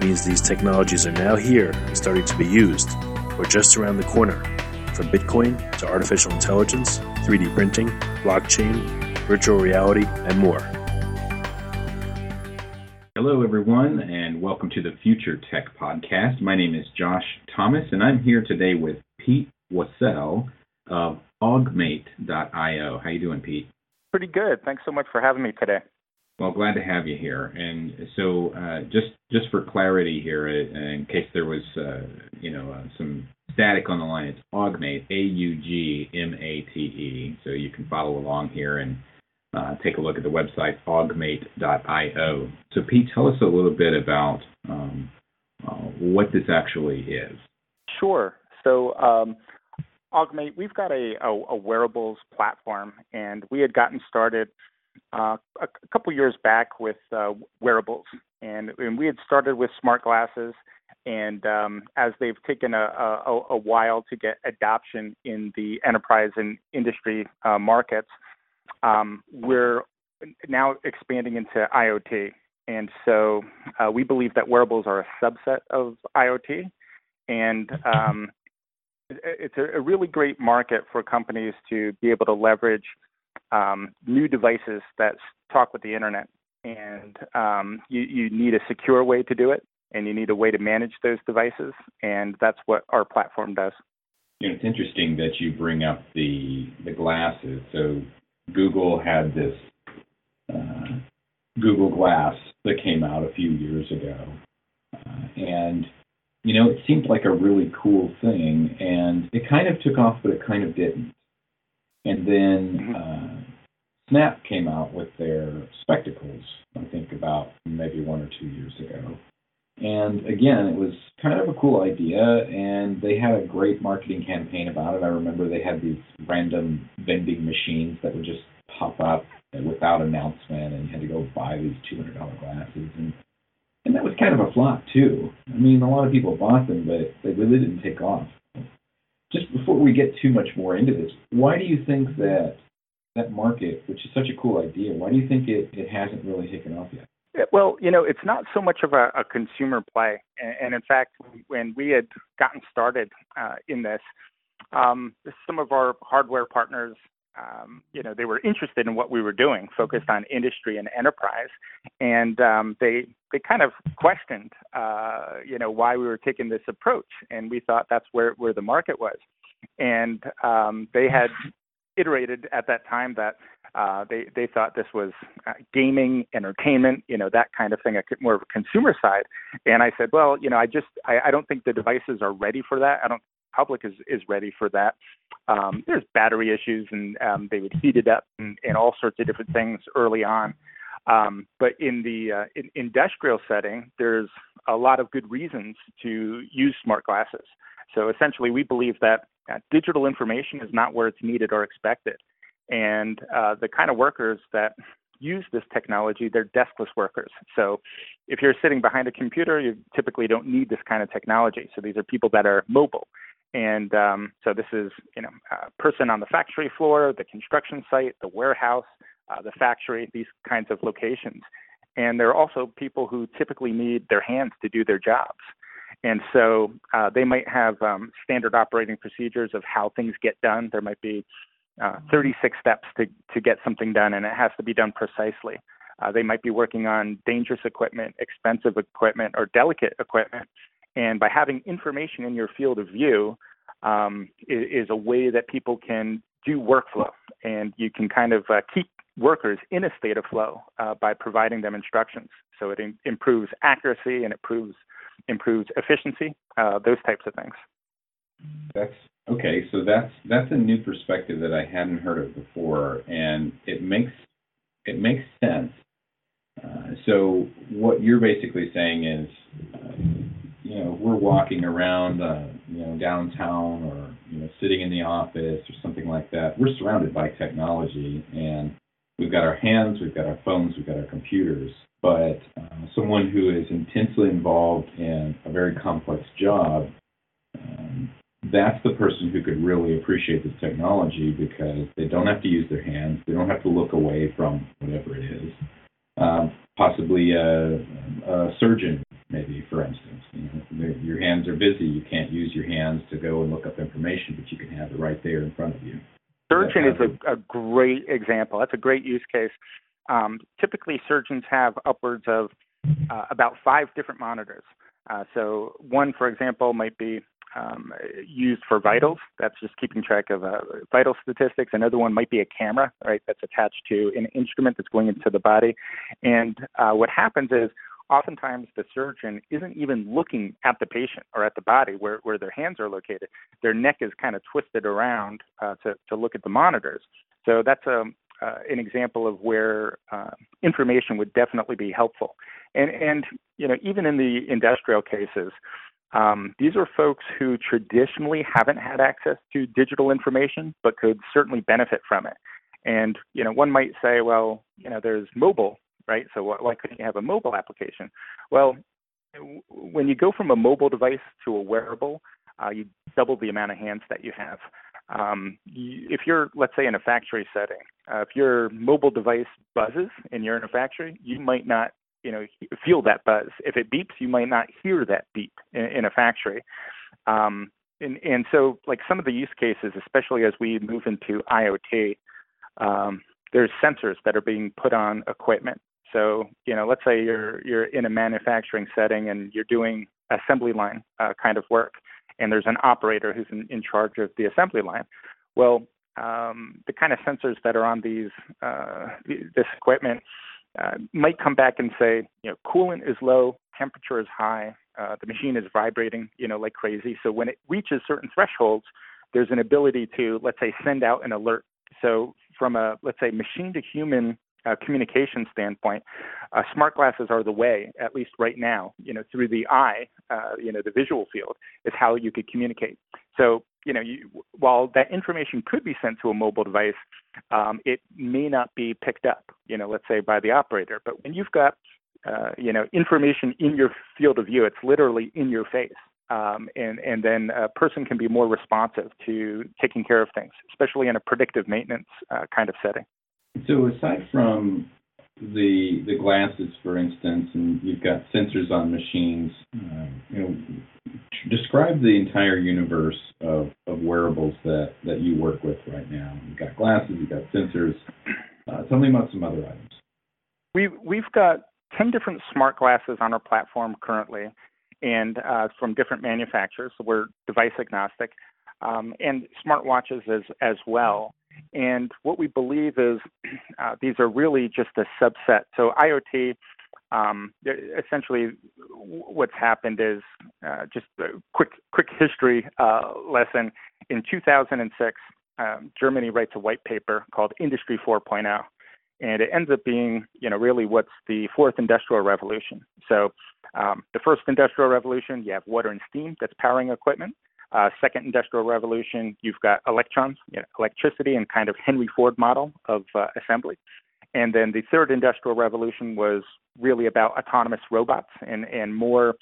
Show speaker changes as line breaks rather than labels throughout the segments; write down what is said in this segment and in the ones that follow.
means these technologies are now here and starting to be used, or just around the corner, from Bitcoin to artificial intelligence, 3D printing, blockchain, virtual reality, and more.
Hello, everyone, and welcome to the Future Tech Podcast. My name is Josh Thomas, and I'm here today with Pete Wassell of augmate.io. How you doing, Pete?
Pretty good. Thanks so much for having me today.
Well, glad to have you here. And so, uh, just just for clarity here, uh, in case there was, uh, you know, uh, some static on the line, it's Augmate, A-U-G-M-A-T-E. So you can follow along here and uh, take a look at the website augmate.io. So, Pete, tell us a little bit about um, uh, what this actually is.
Sure. So, um, Augmate, we've got a, a, a, wearables platform, and we had gotten started uh, a, a couple years back with uh, wearables, and, and, we had started with smart glasses. And um, as they've taken a, a, a, while to get adoption in the enterprise and industry uh, markets, um, we're now expanding into IoT. And so uh, we believe that wearables are a subset of IoT. And um, it's a, really great market for companies to be able to leverage um, new devices that talk with the internet. And um, you, you need a secure way to do it, and you need a way to manage those devices, and that's what our platform does.
You know, it's interesting that you bring up the the glasses. So Google had this uh, Google Glass that came out a few years ago, uh, and you know, it seemed like a really cool thing, and it kind of took off, but it kind of didn't. And then mm-hmm. uh, Snap came out with their spectacles, I think about maybe one or two years ago. And again, it was kind of a cool idea, and they had a great marketing campaign about it. I remember they had these random vending machines that would just pop up without announcement, and you had to go buy these $200 glasses. And and that was kind of a flop too. I mean, a lot of people bought them, but they really didn't take off. Just before we get too much more into this, why do you think that that market, which is such a cool idea, why do you think it, it hasn't really taken off yet?
Well, you know, it's not so much of a, a consumer play, and, in fact, when we had gotten started uh, in this, um, some of our hardware partners um, you know, they were interested in what we were doing, focused on industry and enterprise, and um, they they kind of questioned, uh, you know, why we were taking this approach, and we thought that's where where the market was, and um, they had iterated at that time that uh, they they thought this was uh, gaming, entertainment, you know, that kind of thing, a, more of a consumer side. And I said, well, you know, I just I, I don't think the devices are ready for that. I don't think the public is is ready for that. Um, there's battery issues, and um, they would heat it up and, and all sorts of different things early on. Um, but in the uh, in industrial setting, there's a lot of good reasons to use smart glasses. So essentially, we believe that uh, digital information is not where it's needed or expected, and uh, the kind of workers that use this technology, they're deskless workers. So if you're sitting behind a computer, you typically don't need this kind of technology. So these are people that are mobile. And um, so this is, you know, a person on the factory floor, the construction site, the warehouse, uh, the factory, these kinds of locations. And there are also people who typically need their hands to do their jobs. And so uh, they might have um, standard operating procedures of how things get done. There might be uh, 36 steps to, to get something done, and it has to be done precisely. Uh, they might be working on dangerous equipment, expensive equipment, or delicate equipment, And by having information in your field of view um, is, is, a way that people can do workflow, and you can kind of uh, keep workers in a state of flow uh, by providing them instructions. So it in- improves accuracy and it improves improves efficiency, uh, those types of things.
That's okay. So that's that's a new perspective that I hadn't heard of before, and it makes it makes sense. Uh, so what you're basically saying is, uh, you know, we're walking around, uh, you know, downtown or you know, sitting in the office or something like that. We're surrounded by technology, and we've got our hands, we've got our phones, we've got our computers. But uh, someone who is intensely involved in a very complex job, um, that's the person who could really appreciate this technology because they don't have to use their hands, they don't have to look away from whatever it is. Um, possibly a, a, surgeon, maybe for instance. You know, your hands are busy; you can't use your hands to go and look up information, but you can have it right there in front of you.
Surgeon is a, a great example. That's a great use case. Um, typically, surgeons have upwards of uh, about five different monitors. Uh, so, one, for example, might be um, used for vitals. That's just keeping track of uh, vital statistics. Another one might be a camera, right? That's attached to an instrument that's going into the body. And uh, what happens is oftentimes the surgeon isn't even looking at the patient or at the body where, where their hands are located. Their neck is kind of twisted around uh, to, to look at the monitors. So that's a, um, uh, an example of where uh, information would definitely be helpful. And, and you know, even in the industrial cases, um, these are folks who traditionally haven't had access to digital information, but could certainly benefit from it. And you know, one might say, well, you know, there's mobile, right? So why couldn't you have a mobile application? Well, when you go from a mobile device to a wearable, uh, you double the amount of hands that you have. Um, if you're, let's say, in a factory setting, uh, if your mobile device buzzes and you're in a factory, you might not you know feel that buzz. If it beeps, you might not hear that beep in, in a factory. Um, and, and so, like some of the use cases, especially as we move into IoT, um, there's sensors that are being put on equipment. So, you know, let's say you're you're in a manufacturing setting and you're doing assembly line uh, kind of work, and there's an operator who's in, in charge of the assembly line. Well, um, the kind of sensors that are on these uh, this equipment uh, might come back and say, you know, coolant is low, temperature is high, uh, the machine is vibrating, you know, like crazy. So when it reaches certain thresholds, there's an ability to, let's say, send out an alert. So from a, let's say, machine to human uh, communication standpoint, uh, smart glasses are the way, at least right now, you know, through the eye, uh, you know, the visual field is how you could communicate. So, you know, you, while that information could be sent to a mobile device, um, it may not be picked up, you know, let's say by the operator. But when you've got, uh, you know, information in your field of view, it's literally in your face. Um, and and then a person can be more responsive to taking care of things, especially in a predictive maintenance uh, kind of setting.
So aside from the the glasses, for instance, and you've got sensors on machines, um, you know, describe the entire universe of, of wearables that, that you work with right now. You've got glasses, you've got sensors. Uh, tell me about some other items.
We've we've got ten different smart glasses on our platform currently, and uh, from different manufacturers. So we're device agnostic, um, and smartwatches as as well. And what we believe is uh, these are really just a subset. So IoT, um, essentially, what's happened is uh, just a quick quick history uh, lesson. In 2006, um, Germany writes a white paper called Industry 4.0, and it ends up being, you know, really what's the fourth industrial revolution. So, um, the first industrial revolution, you have water and steam that's powering equipment. Uh, second industrial revolution, you've got electrons, you know, electricity, and kind of Henry Ford model of uh, assembly. And then the third industrial revolution was really about autonomous robots and, and more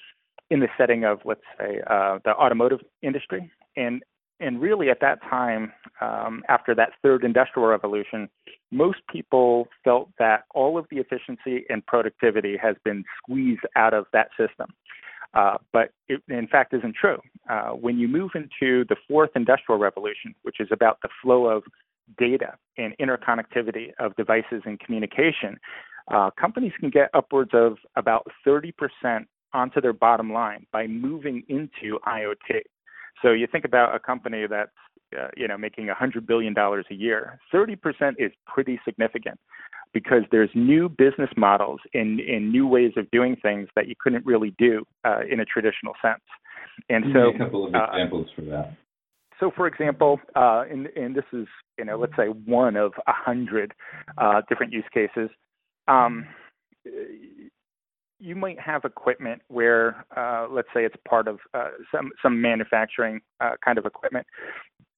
in the setting of, let's say, uh, the automotive industry. And and really at that time, um, after that third industrial revolution, most people felt that all of the efficiency and productivity has been squeezed out of that system. Uh, but it, in fact, isn't true. Uh, when you move into the fourth industrial revolution, which is about the flow of data and interconnectivity of devices and communication, uh, companies can get upwards of about 30% onto their bottom line by moving into IoT. So you think about a company that's uh, you know making 100 billion dollars a year. 30% is pretty significant because there's new business models and, and new ways of doing things that you couldn't really do uh, in a traditional sense.
And so, a couple of uh, examples for that.
So, for example, uh, and, and, this is, you know, let's say one of a hundred uh, different use cases. Um, you might have equipment where, uh, let's say, it's part of uh, some some manufacturing uh, kind of equipment.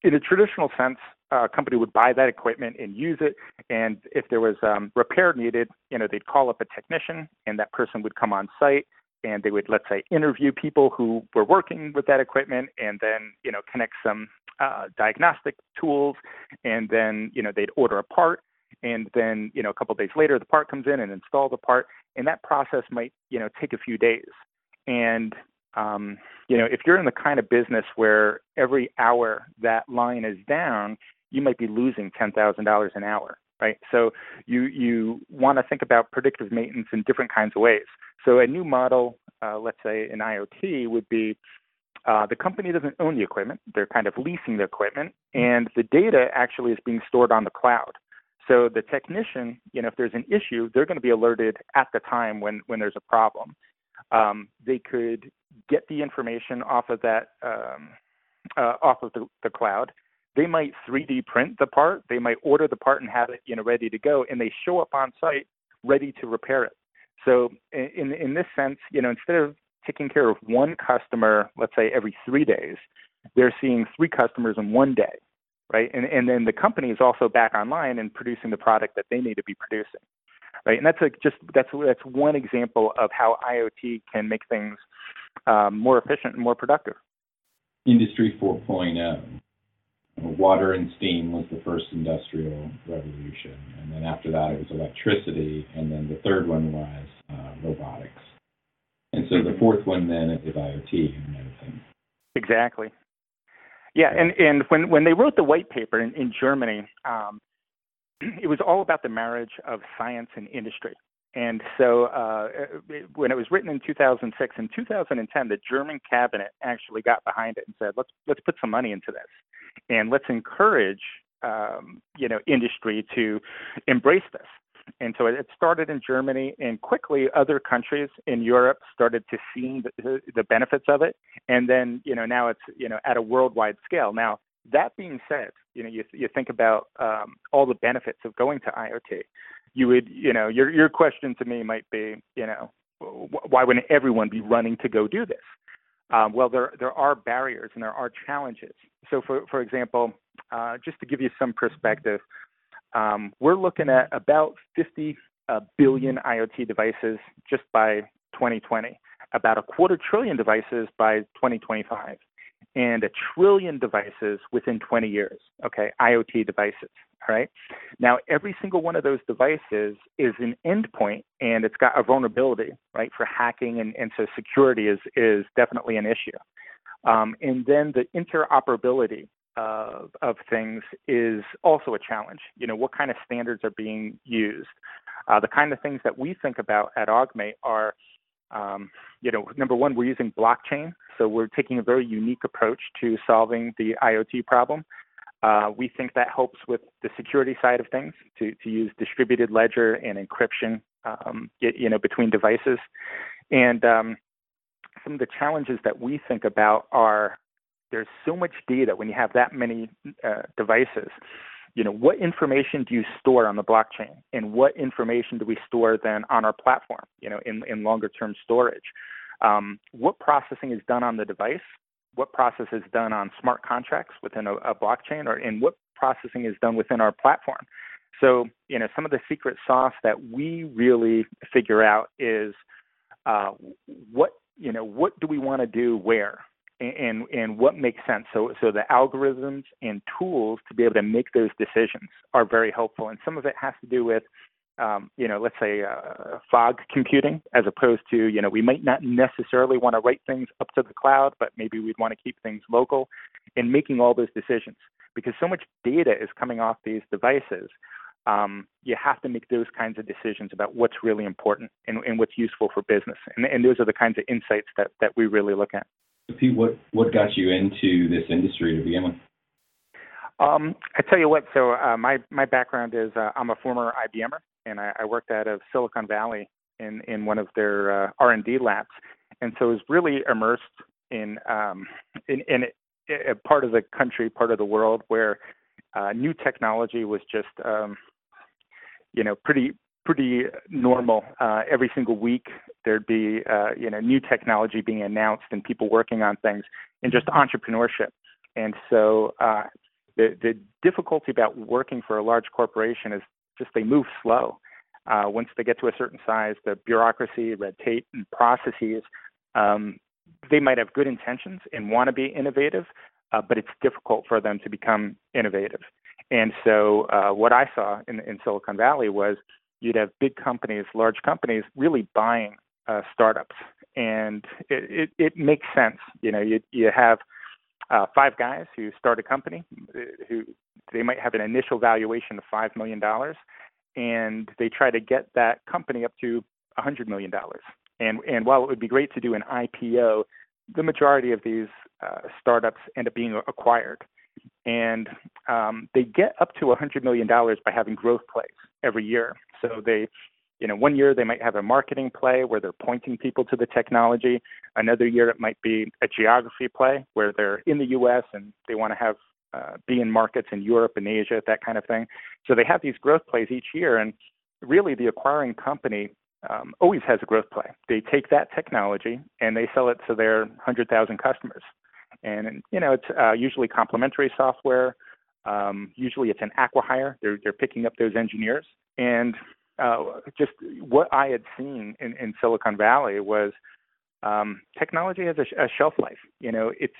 In a traditional sense, a company would buy that equipment and use it, and if there was um, repair needed, you know, they'd call up a technician, and that person would come on site and they would let's say interview people who were working with that equipment and then you know connect some uh, diagnostic tools and then you know they'd order a part and then you know a couple days later the part comes in and install the part and that process might you know take a few days. And um, you know if you're in the kind of business where every hour that line is down you might be losing ten thousand dollars an hour right so you you want to think about predictive maintenance in different kinds of ways so a new model, uh, let's say in IoT, would be uh, the company doesn't own the equipment; they're kind of leasing the equipment, and the data actually is being stored on the cloud. So the technician, you know, if there's an issue, they're going to be alerted at the time when when there's a problem. Um, they could get the information off of that um, uh, off of the, the cloud. They might 3D print the part. They might order the part and have it, you know, ready to go, and they show up on site ready to repair it. So in in this sense, you know, instead of taking care of one customer, let's say every three days, they're seeing three customers in one day, right? And and then the company is also back online and producing the product that they need to be producing, right? And that's a just that's that's one example of how IoT can make things um, more efficient and more productive.
Industry 4.0 water and steam was the first industrial revolution, and then after that it was electricity, and then the third one was uh, robotics, and so the fourth one then is IoT and everything.
Exactly. Yeah, and and when when they wrote the white paper in, in Germany, um, it was all about the marriage of science and industry. And so uh, when it was written in 2006, in 2010, the German cabinet actually got behind it and said, let's let's put some money into this and let's encourage um, you know industry to embrace this. And so it started in Germany, and quickly other countries in Europe started to see the, the benefits of it. And then, you know, now it's you know at a worldwide scale. Now, that being said, you know, you you think about um, all the benefits of going to IoT. You would, you know, your your question to me might be, you know, why wouldn't everyone be running to go do this? Um, well, there there are barriers and there are challenges. So, for for example, uh, just to give you some perspective, um, we're looking at about 50 uh, billion IoT devices just by 2020, about a quarter trillion devices by 2025, and a trillion devices within 20 years. Okay, IoT devices. All right. Now, every single one of those devices is an endpoint, and it's got a vulnerability, right, for hacking, and, and so security is is definitely an issue. Um, and then the interoperability of, of things is also a challenge. You know, what kind of standards are being used? Uh, the kind of things that we think about at Augmate are, um, you know, number one, we're using blockchain, so we're taking a very unique approach to solving the IoT problem. Uh, we think that helps with the security side of things to, to use distributed ledger and encryption, um, you know, between devices. And um, some of the challenges that we think about are there's so much data when you have that many uh, devices. You know, what information do you store on the blockchain, and what information do we store then on our platform? You know, in in longer term storage. Um, what processing is done on the device what process is done on smart contracts within a, a blockchain or in what processing is done within our platform. So, you know, some of the secret sauce that we really figure out is uh, what, you know, what do we want to do where? And, and what makes sense. So, so the algorithms and tools to be able to make those decisions are very helpful. And some of it has to do with um, you know, let's say uh, fog computing, as opposed to, you know, we might not necessarily want to write things up to the cloud, but maybe we'd want to keep things local, and making all those decisions because so much data is coming off these devices. um, you have to make those kinds of decisions about what's really important and, and what's useful for business. And, and, those are the kinds of insights that, that we really look at.
Pete, what, what got you into this industry to begin with?
Um, I tell you what. So uh, my my background is uh, I'm a former IBMer, and I, I worked out of Silicon Valley in in one of their uh, R&D labs, and so I was really immersed in um, in, in a part of the country, part of the world where uh, new technology was just um, you know pretty pretty normal. Uh, every single week there'd be uh, you know new technology being announced and people working on things and just entrepreneurship. And so uh, the the difficulty about working for a large corporation is just they move slow. Uh, once they get to a certain size, the bureaucracy, red tape, and processes, um, they might have good intentions and want to be innovative, uh, but it's difficult for them to become innovative. And so, uh, what I saw in, in Silicon Valley was you'd have big companies, large companies, really buying uh, startups, and it, it, it makes sense. You know, you you have uh, five guys who start a company uh, who they might have an initial valuation of five million dollars, and they try to get that company up to a hundred million dollars. And and while it would be great to do an IPO, the majority of these uh, startups end up being acquired, and um, they get up to a hundred million dollars by having growth plays every year. So they you know, one year they might have a marketing play where they're pointing people to the technology. Another year it might be a geography play where they're in the U.S. and they want to have uh, be in markets in Europe and Asia, that kind of thing. So they have these growth plays each year, and really the acquiring company um, always has a growth play. They take that technology and they sell it to their 100,000 customers. And you know, it's uh, usually complementary software. Um, usually, it's an acquihire. They're they're picking up those engineers, and uh, just what I had seen in, in Silicon Valley was um, technology has a, a shelf life. You know, it's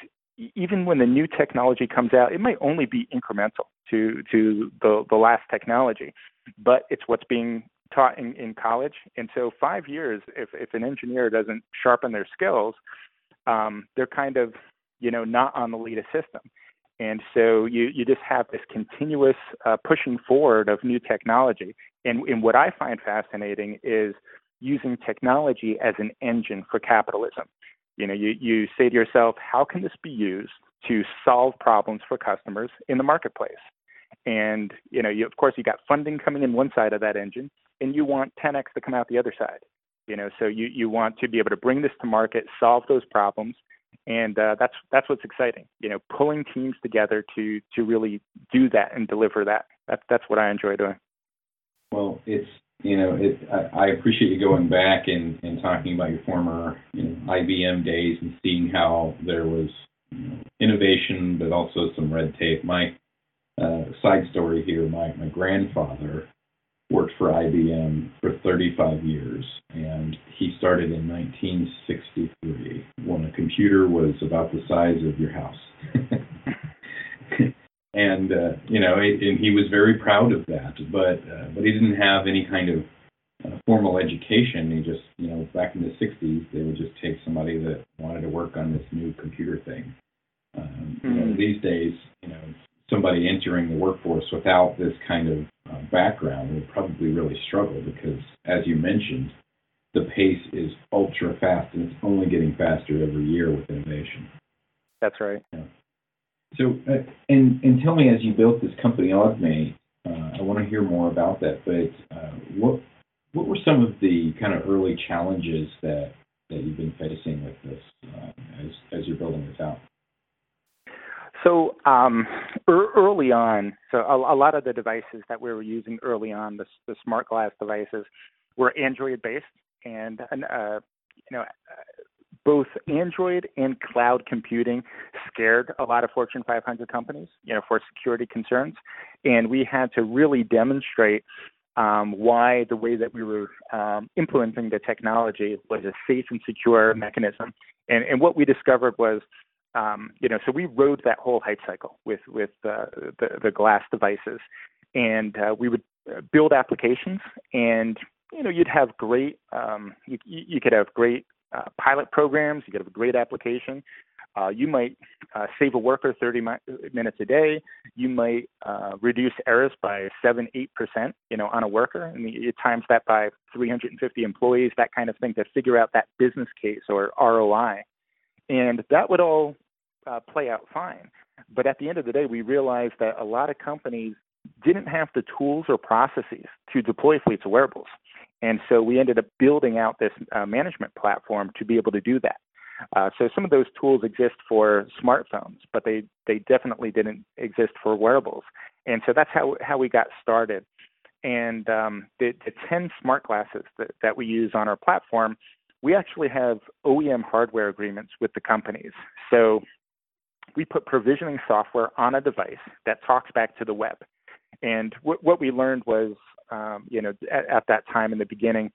even when the new technology comes out, it might only be incremental to to the the last technology, but it's what's being taught in, in college. And so, five years, if if an engineer doesn't sharpen their skills, um, they're kind of you know not on the latest system. And so you, you just have this continuous uh, pushing forward of new technology. And, and what I find fascinating is using technology as an engine for capitalism. You know, you, you say to yourself, how can this be used to solve problems for customers in the marketplace? And you know, you, of course, you got funding coming in one side of that engine, and you want 10x to come out the other side. You know, so you you want to be able to bring this to market, solve those problems, and uh, that's that's what's exciting. You know, pulling teams together to to really do that and deliver that. That's that's what I enjoy doing.
Well, it's you know, it, I, I appreciate you going back and, and talking about your former you know, IBM days and seeing how there was you know, innovation, but also some red tape. My uh, side story here: my my grandfather worked for IBM for 35 years, and he started in 1963 when a computer was about the size of your house. and uh, you know, it, and he was very proud of that. But uh, but he didn't have any kind of uh, formal education. He just, you know, back in the 60s, they would just take somebody that wanted to work on this new computer thing. Um, mm-hmm. you know, hmm. these days, you know, somebody entering the workforce without this kind of uh, background would probably really struggle because, as you mentioned, the pace is ultra fast and it's only getting faster every year with innovation.
That's right.
Yeah. So, uh, and and tell me, as you built this company, Augmate, uh, I want to hear more about that. But uh, what what were some of the kind of early challenges that that you've been facing with this uh, as as you're building this out?
So um, er, early on, so a, a, lot of the devices that we were using early on, the, the smart glass devices, were Android based, and uh, you know, both Android and cloud computing scared a lot of Fortune 500 companies, you know, for security concerns, and we had to really demonstrate um, why the way that we were um, implementing the technology was a safe and secure mechanism. And, and what we discovered was um, you know, so we rode that whole hype cycle with with uh, the the glass devices, and uh, we would uh, build applications, and you know, you'd have great, um, you you could have great uh, pilot programs, you could have a great application. Uh, you might uh, save a worker 30 mi- minutes a day. You might uh, reduce errors by seven, eight percent, you know, on a worker, and you times that by 350 employees, that kind of thing, to figure out that business case or ROI, and that would all uh, play out fine. But at the end of the day, we realized that a lot of companies didn't have the tools or processes to deploy fleets of wearables. And so we ended up building out this uh, management platform to be able to do that. Uh, so some of those tools exist for smartphones, but they, they definitely didn't exist for wearables. And so that's how, how we got started. And um, the, the 10 smart glasses that, that we use on our platform, we actually have OEM hardware agreements with the companies. So we put provisioning software on a device that talks back to the web. And w- what we learned was, um, you know, at, at, that time in the beginning,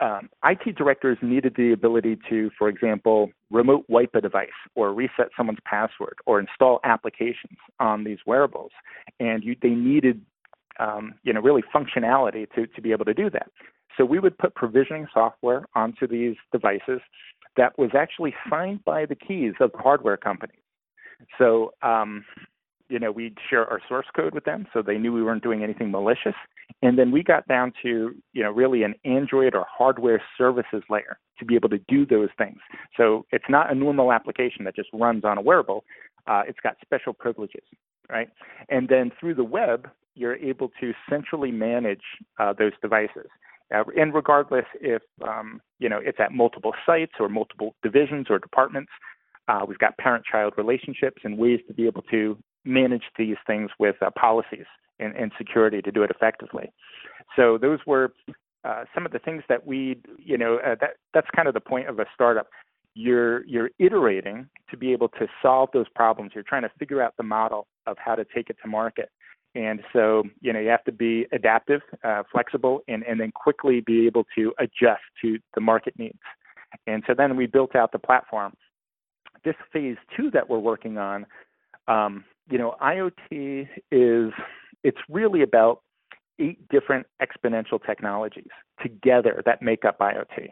um, IT directors needed the ability to, for example, remote wipe a device or reset someone's password or install applications on these wearables. And you, they needed, um, you know, really functionality to, to be able to do that. So we would put provisioning software onto these devices that was actually signed by the keys of the hardware companies. So, um, you know, we'd share our source code with them so they knew we weren't doing anything malicious. And then we got down to, you know, really an Android or hardware services layer to be able to do those things. So it's not a normal application that just runs on a wearable. Uh, it's got special privileges, right? And then through the web, you're able to centrally manage uh, those devices. Uh, and regardless if um, you know it's at multiple sites or multiple divisions or departments, uh, we've got parent-child relationships and ways to be able to manage these things with uh, policies and, and, security to do it effectively. So those were uh, some of the things that we, you know, uh, that that's kind of the point of a startup. You're you're iterating to be able to solve those problems. You're trying to figure out the model of how to take it to market. And so, you know, you have to be adaptive, uh, flexible, and, and then quickly be able to adjust to the market needs. And so then we built out the platform this phase two that we're working on, um, you know, IoT is it's really about eight different exponential technologies together that make up IoT.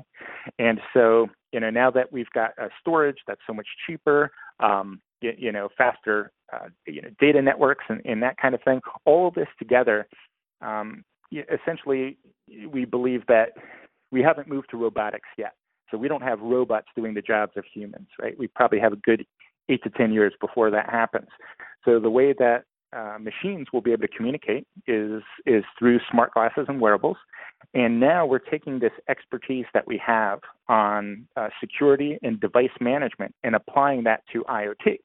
And so, you know, now that we've got storage that's so much cheaper, um, you, you, know, faster, uh, you know, data networks and, and, that kind of thing, all of this together, um, essentially, we believe that we haven't moved to robotics yet. So we don't have robots doing the jobs of humans, right? We probably have a good eight to 10 years before that happens. So the way that uh, machines will be able to communicate is is through smart glasses and wearables. And now we're taking this expertise that we have on uh, security and device management and applying that to IoT.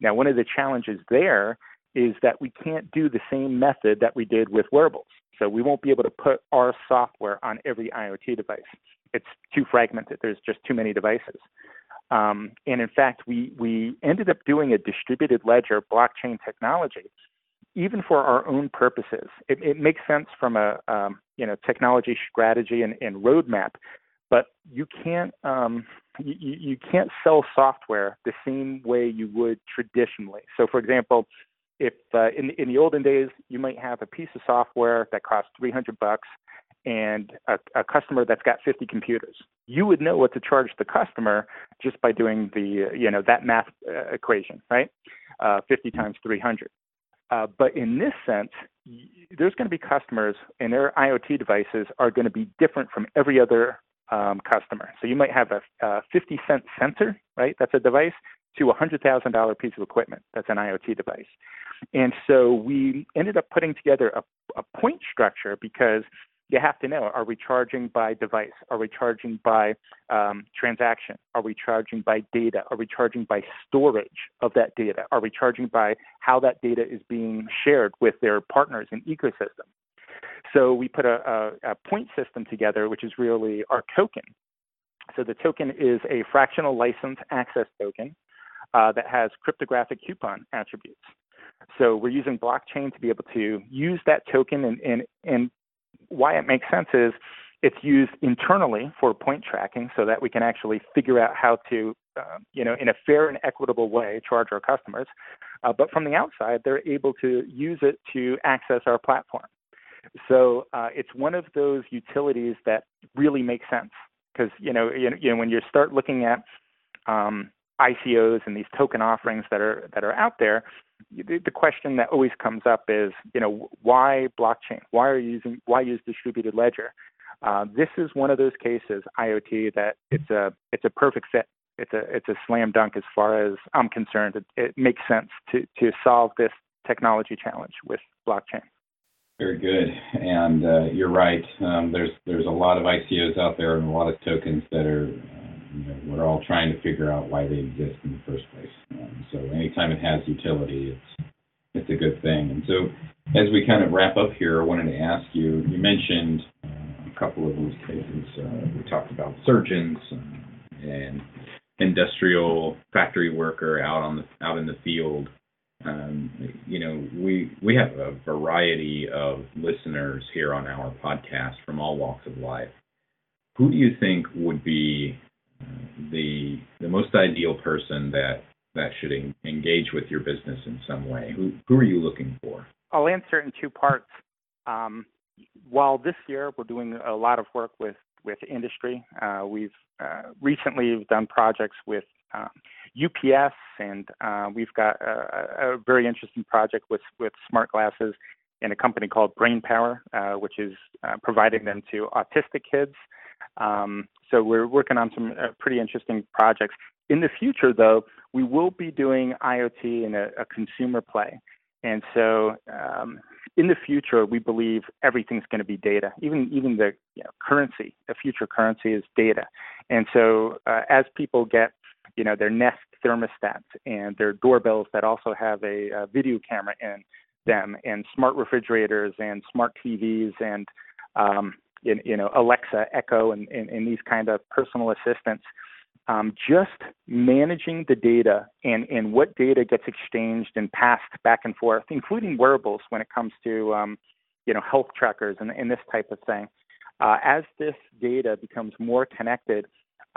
Now, one of the challenges there is that we can't do the same method that we did with wearables. So we won't be able to put our software on every IoT device it's too fragmented. There's just too many devices. Um, and in fact, we, we ended up doing a distributed ledger blockchain technology, even for our own purposes. It, it makes sense from a um, you know technology strategy and, and roadmap, but you can't um, you, you can't sell software the same way you would traditionally. So, for example, if uh, in in the olden days you might have a piece of software that costs 300 bucks and a, a, customer that's got 50 computers. You would know what to charge the customer just by doing the, you know, that math uh, equation, right? Uh, 50 times 300. Uh, but in this sense, there's going to be customers and their IoT devices are going to be different from every other um, customer. So you might have a, a 50 cent sensor, right? That's a device to a $100,000 piece of equipment. That's an IoT device. And so we ended up putting together a, a point structure because you have to know are we charging by device? Are we charging by um, transaction? Are we charging by data? Are we charging by storage of that data? Are we charging by how that data is being shared with their partners and ecosystem? So we put a, a, a point system together, which is really our token. So the token is a fractional license access token uh, that has cryptographic coupon attributes. So we're using blockchain to be able to use that token and, and, and why it makes sense is it's used internally for point tracking so that we can actually figure out how to, uh, you know, in a fair and equitable way, charge our customers. Uh, but from the outside, they're able to use it to access our platform. So uh, it's one of those utilities that really makes sense because you know, you know, when you start looking at um, ICOs and these token offerings that are that are out there, the, question that always comes up is, you know, why blockchain? Why are you using why use distributed ledger? Uh, this is one of those cases, IoT, that it's a it's a perfect fit. It's a it's a slam dunk as far as I'm concerned. It, it makes sense to to solve this technology challenge with blockchain.
Very good, and uh, you're right. Um, there's there's a lot of ICOs out there and a lot of tokens that are, we're all trying to figure out why they exist in the first place. Um, so anytime it has utility, it's it's a good thing. And so as we kind of wrap up here, I wanted to ask you. You mentioned uh, a couple of those cases. Uh, we talked about surgeons uh, and industrial factory worker out on the out in the field um, you know, we we have a variety of listeners here on our podcast from all walks of life. Who do you think would be the the most ideal person that that should en- engage with your business in some way? Who who are you looking for?
I'll answer it in two parts. Um, while this year we're doing a lot of work with with industry, uh, we've uh, recently done projects with um, UPS, and uh, we've got a, a, very interesting project with with smart glasses in a company called Brain Power, uh, which is uh, providing them to autistic kids. Um, so we're working on some uh, pretty interesting projects. In the future, though, we will be doing IoT in a, a consumer play, and so um, in the future, we believe everything's going to be data. Even even the you know, currency, the future currency is data. And so uh, as people get you know their Nest thermostats and their doorbells that also have a, a video camera in them, and smart refrigerators and smart TVs and um, you know Alexa, Echo, and, and, and these kind of personal assistants. Um, just managing the data and, and what data gets exchanged and passed back and forth, including wearables when it comes to um, you know health trackers and, and this type of thing. Uh, as this data becomes more connected,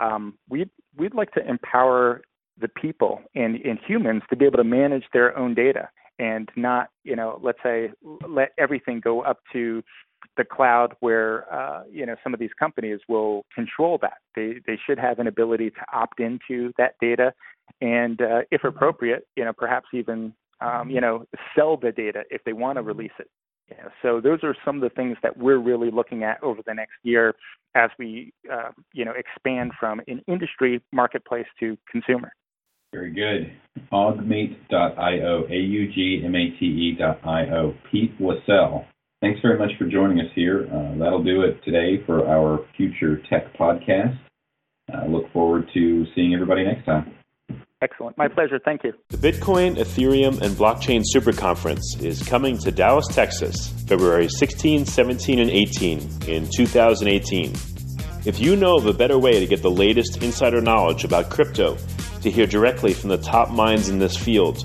um, we'd we'd like to empower the people and, and humans to be able to manage their own data and not, you know, let's say let everything go up to the cloud where uh, you know some of these companies will control that. They they should have an ability to opt into that data, and uh, if appropriate, you know perhaps even um, you know sell the data if they want to release it yeah, so those are some of the things that we're really looking at over the next year as we, uh, you know, expand from an industry marketplace to consumer.
Very good. Augmate.io, A-U-G-M-A-T-E.io. Pete Wassell, thanks very much for joining us here. Uh, that'll do it today for our Future Tech podcast. I uh, look forward to seeing everybody next time.
Excellent. My pleasure. Thank you.
The Bitcoin, Ethereum, and Blockchain Super Conference is coming to Dallas, Texas, February 16, 17, and 18 in 2018. If you know of a better way to get the latest insider knowledge about crypto, to hear directly from the top minds in this field,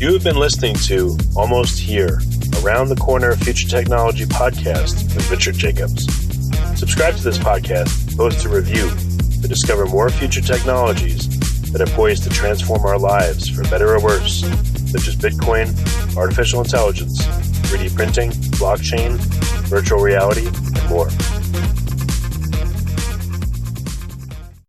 You have been listening to Almost Here, Around the Corner Future Technology podcast with Richard Jacobs. Subscribe to this podcast, post a review to discover more future technologies that are poised to transform our lives for better or worse, such as Bitcoin, artificial intelligence, 3D printing, blockchain, virtual reality, and more.